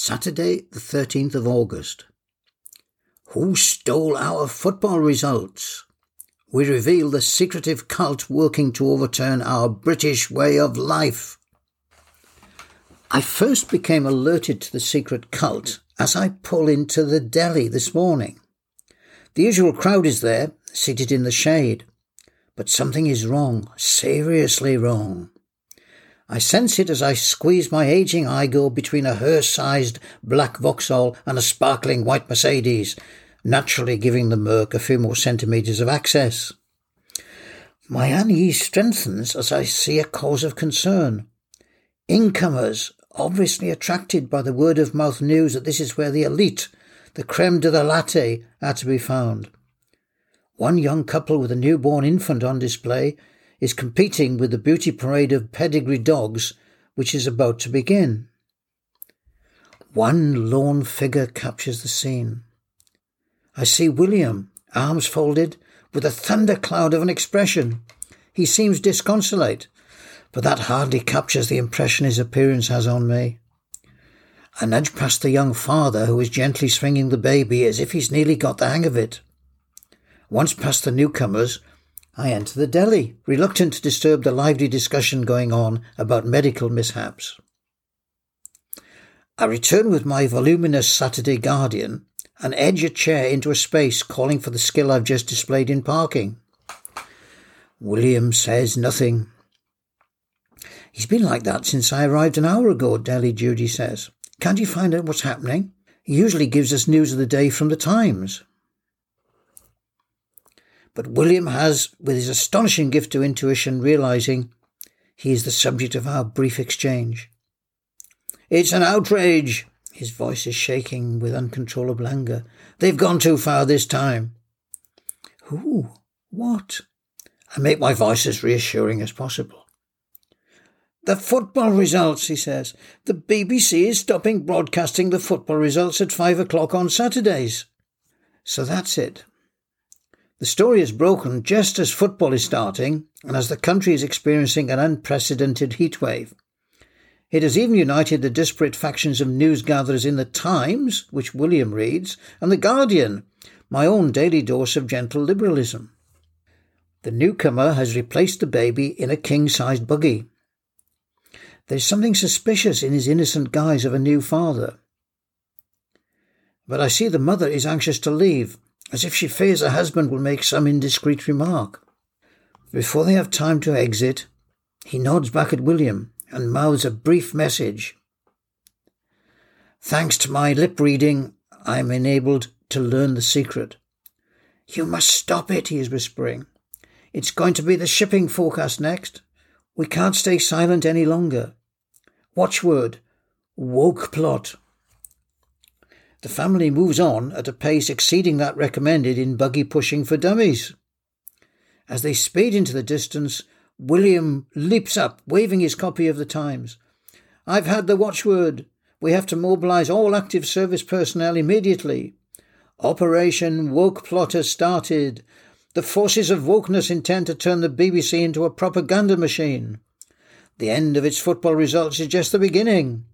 Saturday, the 13th of August. Who stole our football results? We reveal the secretive cult working to overturn our British way of life. I first became alerted to the secret cult as I pull into the deli this morning. The usual crowd is there, seated in the shade. But something is wrong, seriously wrong. I sense it as I squeeze my aging Aygo between a hearse-sized black Vauxhall and a sparkling white Mercedes, naturally giving the Merc a few more centimetres of access. My unease strengthens as I see a cause of concern. Incomers, obviously attracted by the word of mouth news that this is where the elite, the creme de la latte, are to be found. One young couple with a newborn infant on display is competing with the beauty parade of pedigree dogs which is about to begin. One lone figure captures the scene. I see William, arms folded, with a thundercloud of an expression. He seems disconsolate, but that hardly captures the impression his appearance has on me. I nudge past the young father who is gently swinging the baby as if he's nearly got the hang of it. Once past the newcomers, I enter the deli, reluctant to disturb the lively discussion going on about medical mishaps. I return with my voluminous Saturday Guardian and edge a chair into a space calling for the skill I've just displayed in parking. William says nothing. He's been like that since I arrived an hour ago, Deli Judy says. Can't you find out what's happening? He usually gives us news of the day from the Times. But William has, with his astonishing gift to intuition, realizing he is the subject of our brief exchange. It's an outrage. His voice is shaking with uncontrollable anger. They've gone too far this time. Who? What? I make my voice as reassuring as possible. The football results, he says. The BBC is stopping broadcasting the football results at five o'clock on Saturdays. So that's it. The story is broken just as football is starting and as the country is experiencing an unprecedented heatwave. It has even united the disparate factions of news gatherers in the Times, which William reads, and the Guardian, my own daily dose of gentle liberalism. The newcomer has replaced the baby in a king sized buggy. There's something suspicious in his innocent guise of a new father. But I see the mother is anxious to leave, as if she fears her husband will make some indiscreet remark. Before they have time to exit, he nods back at William and mouths a brief message. Thanks to my lip reading, I am enabled to learn the secret. You must stop it, he is whispering. It's going to be the shipping forecast next. We can't stay silent any longer. Watchword woke plot. The family moves on at a pace exceeding that recommended in buggy pushing for dummies. As they speed into the distance, William leaps up, waving his copy of the Times. I've had the watchword. We have to mobilize all active service personnel immediately. Operation Woke Plotter started. The forces of wokeness intend to turn the BBC into a propaganda machine. The end of its football results is just the beginning.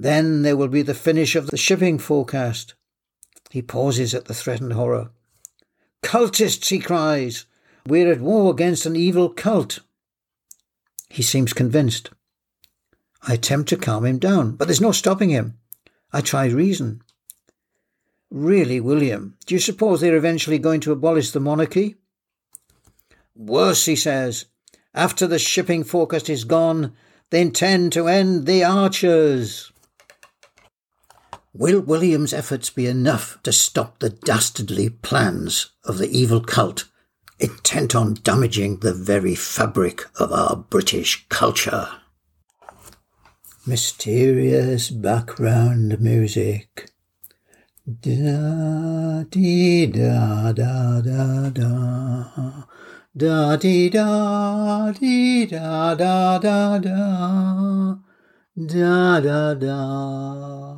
Then there will be the finish of the shipping forecast. He pauses at the threatened horror. Cultists, he cries. We're at war against an evil cult. He seems convinced. I attempt to calm him down, but there's no stopping him. I try reason. Really, William, do you suppose they're eventually going to abolish the monarchy? Worse, he says. After the shipping forecast is gone, they intend to end the archers. Will William's efforts be enough to stop the dastardly plans of the evil cult intent on damaging the very fabric of our British culture? Mysterious background music. Da dee da da da da. Da dee da dee da da da da. Da da da